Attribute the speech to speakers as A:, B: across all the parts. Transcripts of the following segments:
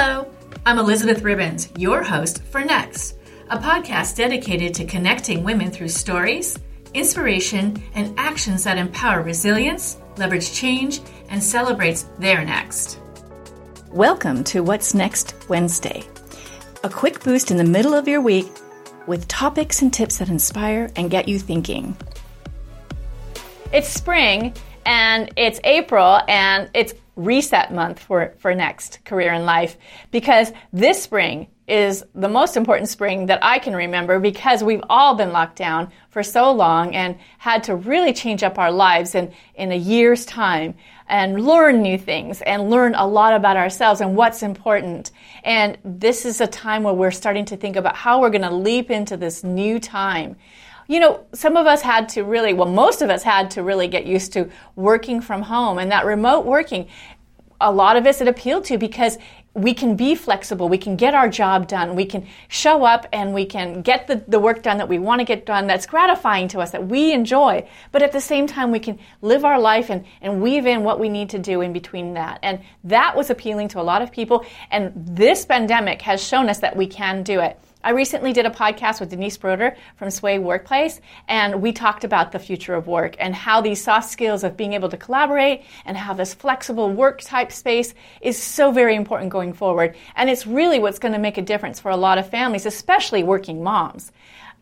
A: Hello, I'm Elizabeth Ribbons, your host for Next, a podcast dedicated to connecting women through stories, inspiration, and actions that empower resilience, leverage change, and celebrates their next. Welcome to What's Next Wednesday, a quick boost in the middle of your week with topics and tips that inspire and get you thinking.
B: It's spring and it's April and it's reset month for, for next career in life because this spring is the most important spring that I can remember because we've all been locked down for so long and had to really change up our lives in, in a year's time and learn new things and learn a lot about ourselves and what's important. And this is a time where we're starting to think about how we're going to leap into this new time you know, some of us had to really, well, most of us had to really get used to working from home and that remote working. A lot of us it appealed to because we can be flexible, we can get our job done, we can show up and we can get the, the work done that we want to get done that's gratifying to us, that we enjoy. But at the same time, we can live our life and, and weave in what we need to do in between that. And that was appealing to a lot of people. And this pandemic has shown us that we can do it. I recently did a podcast with Denise Broder from Sway Workplace, and we talked about the future of work and how these soft skills of being able to collaborate and how this flexible work type space is so very important going forward. And it's really what's going to make a difference for a lot of families, especially working moms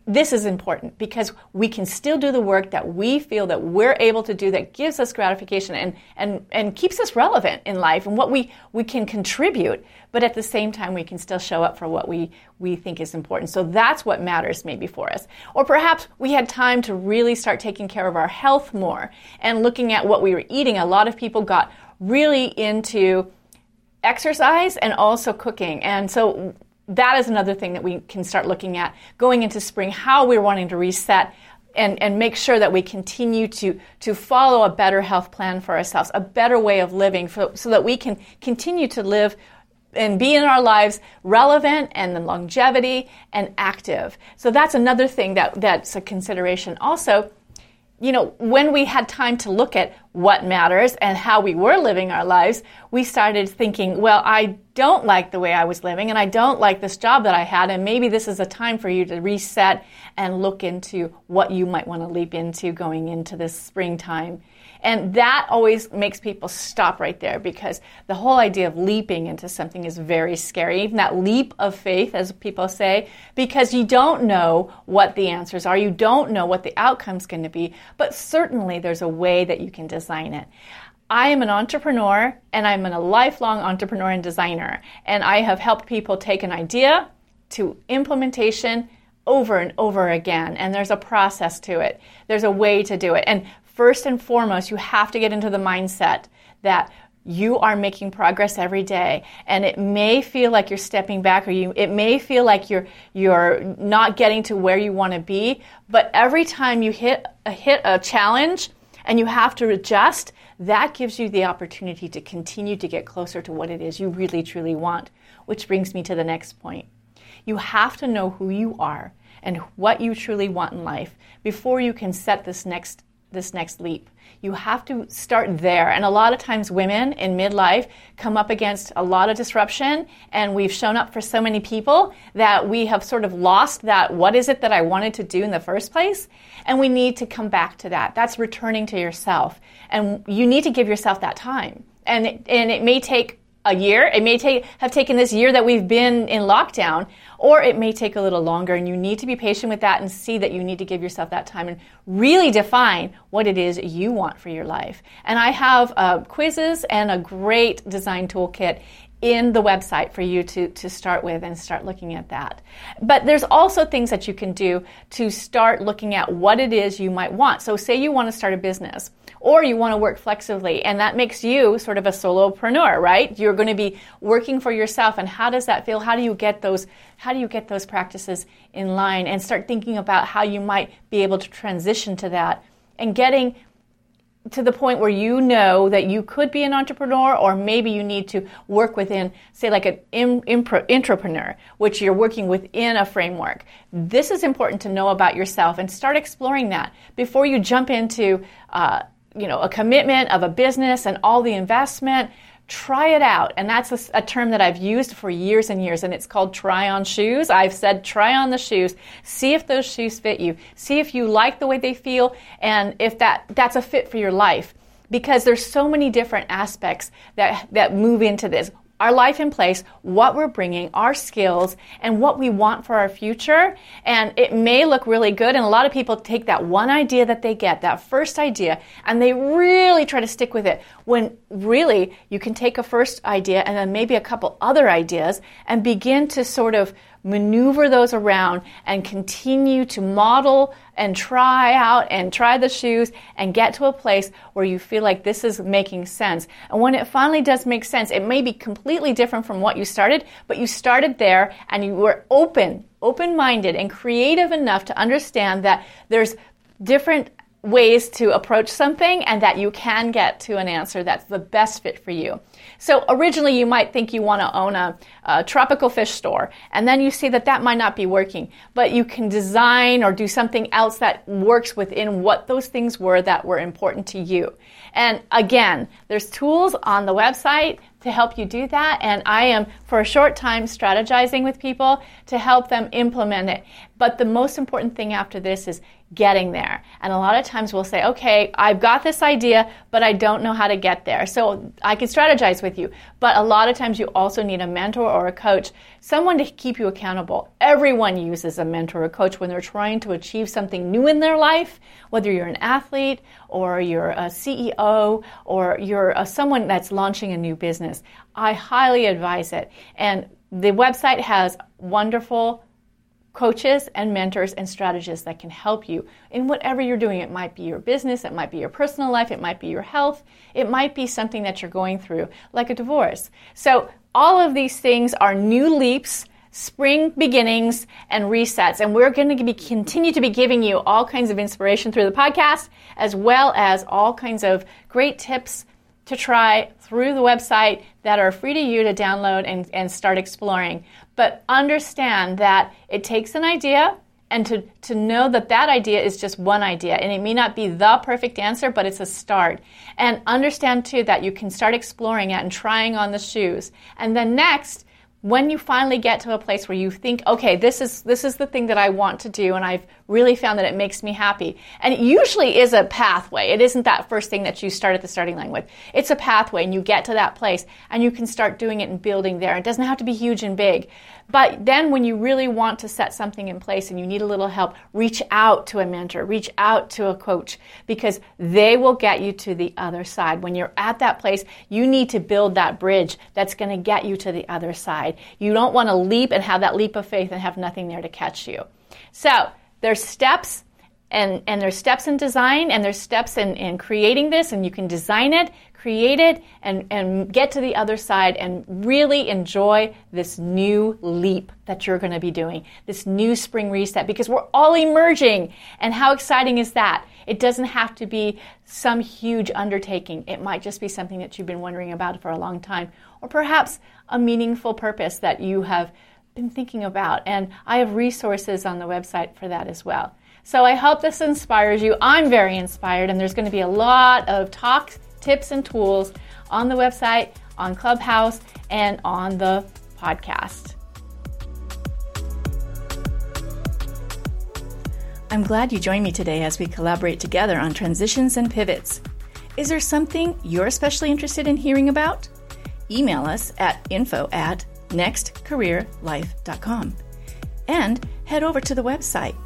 B: this is important because we can still do the work that we feel that we're able to do that gives us gratification and, and, and keeps us relevant in life and what we, we can contribute. But at the same time we can still show up for what we, we think is important. So that's what matters maybe for us. Or perhaps we had time to really start taking care of our health more and looking at what we were eating. A lot of people got really into exercise and also cooking. And so that is another thing that we can start looking at going into spring, how we're wanting to reset and, and make sure that we continue to, to follow a better health plan for ourselves, a better way of living for, so that we can continue to live and be in our lives relevant and longevity and active. So that's another thing that, that's a consideration. Also, you know, when we had time to look at what matters and how we were living our lives, we started thinking, well, I don't like the way I was living and I don't like this job that I had, and maybe this is a time for you to reset and look into what you might want to leap into going into this springtime and that always makes people stop right there because the whole idea of leaping into something is very scary. Even that leap of faith, as people say, because you don't know what the answers are. You don't know what the outcome's going to be, but certainly there's a way that you can design it. I am an entrepreneur and I'm a lifelong entrepreneur and designer. And I have helped people take an idea to implementation over and over again. And there's a process to it. There's a way to do it. And first and foremost, you have to get into the mindset that you are making progress every day and it may feel like you're stepping back or you it may feel like you're you're not getting to where you want to be but every time you hit a hit a challenge and you have to adjust that gives you the opportunity to continue to get closer to what it is you really truly want which brings me to the next point. You have to know who you are and what you truly want in life before you can set this next this next leap. You have to start there. And a lot of times, women in midlife come up against a lot of disruption, and we've shown up for so many people that we have sort of lost that what is it that I wanted to do in the first place? And we need to come back to that. That's returning to yourself. And you need to give yourself that time. And it, and it may take a year. It may take, have taken this year that we've been in lockdown, or it may take a little longer. And you need to be patient with that and see that you need to give yourself that time and really define what it is you want for your life. And I have uh, quizzes and a great design toolkit in the website for you to, to start with and start looking at that. But there's also things that you can do to start looking at what it is you might want. So, say you want to start a business or you want to work flexibly, and that makes you sort of a solopreneur, right? You're going to be working for yourself, and how does that feel? How do you get those? How do you get those practices in line and start thinking about how you might be able to transition to that and getting to the point where you know that you could be an entrepreneur or maybe you need to work within say like an intrapreneur which you're working within a framework. This is important to know about yourself and start exploring that before you jump into uh, you know a commitment of a business and all the investment try it out. And that's a, a, term that I've used for years and years, and it's called try on shoes. I've said try on the shoes, see if those shoes fit you, see if you like the way they feel, and if that, that's a fit for your life. Because there's so many different aspects that, that move into this our life in place, what we're bringing, our skills, and what we want for our future. And it may look really good. And a lot of people take that one idea that they get, that first idea, and they really try to stick with it. When really you can take a first idea and then maybe a couple other ideas and begin to sort of maneuver those around and continue to model and try out and try the shoes and get to a place where you feel like this is making sense. And when it finally does make sense, it may be completely different from what you started, but you started there and you were open, open minded, and creative enough to understand that there's different ways to approach something and that you can get to an answer that's the best fit for you. So originally you might think you want to own a, a, tropical fish store and then you see that that might not be working, but you can design or do something else that works within what those things were that were important to you. And again, there's tools on the website to help you do that. And I am, for a short time, strategizing with people to help them implement it. But the most important thing after this is getting there. And a lot of times we'll say, okay, I've got this idea, but I don't know how to get there. So I can strategize with you. But a lot of times you also need a mentor or a coach, someone to keep you accountable. Everyone uses a mentor or coach when they're trying to achieve something new in their life, whether you're an athlete or you're a CEO or you're a, someone that's launching a new business. I highly advise it. And the website has wonderful coaches and mentors and strategists that can help you in whatever you're doing. It might be your business, it might be your personal life, it might be your health, it might be something that you're going through, like a divorce. So, all of these things are new leaps. Spring beginnings and resets, and we're going to be, continue to be giving you all kinds of inspiration through the podcast, as well as all kinds of great tips to try through the website that are free to you to download and, and start exploring. But understand that it takes an idea and to, to know that that idea is just one idea and it may not be the perfect answer but it's a start and understand too that you can start exploring it and trying on the shoes and then next when you finally get to a place where you think, okay, this is this is the thing that I want to do, and I've really found that it makes me happy. And it usually is a pathway. It isn't that first thing that you start at the starting line with. It's a pathway, and you get to that place, and you can start doing it and building there. It doesn't have to be huge and big. But then when you really want to set something in place and you need a little help, reach out to a mentor, reach out to a coach because they will get you to the other side. When you're at that place, you need to build that bridge that's going to get you to the other side. You don't want to leap and have that leap of faith and have nothing there to catch you. So, there's steps and, and there's steps in design and there's steps in, in creating this and you can design it create it and, and get to the other side and really enjoy this new leap that you're going to be doing, this new spring reset, because we're all emerging. And how exciting is that? It doesn't have to be some huge undertaking. It might just be something that you've been wondering about for a long time, or perhaps a meaningful purpose that you have been thinking about. And I have resources on the website for that as well. So I hope this inspires you. I'm very inspired, and there's going to be a lot of talks tips and tools on the website, on Clubhouse, and on the podcast. I'm glad you joined me today as we collaborate together on transitions and pivots. Is there something you're especially interested in hearing about? Email us at info at nextcareerlife.com and head over to the website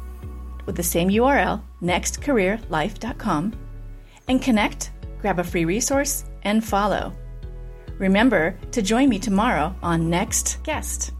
B: with the same URL, nextcareerlife.com, and connect grab a free resource, and follow. Remember to join me tomorrow on Next Guest.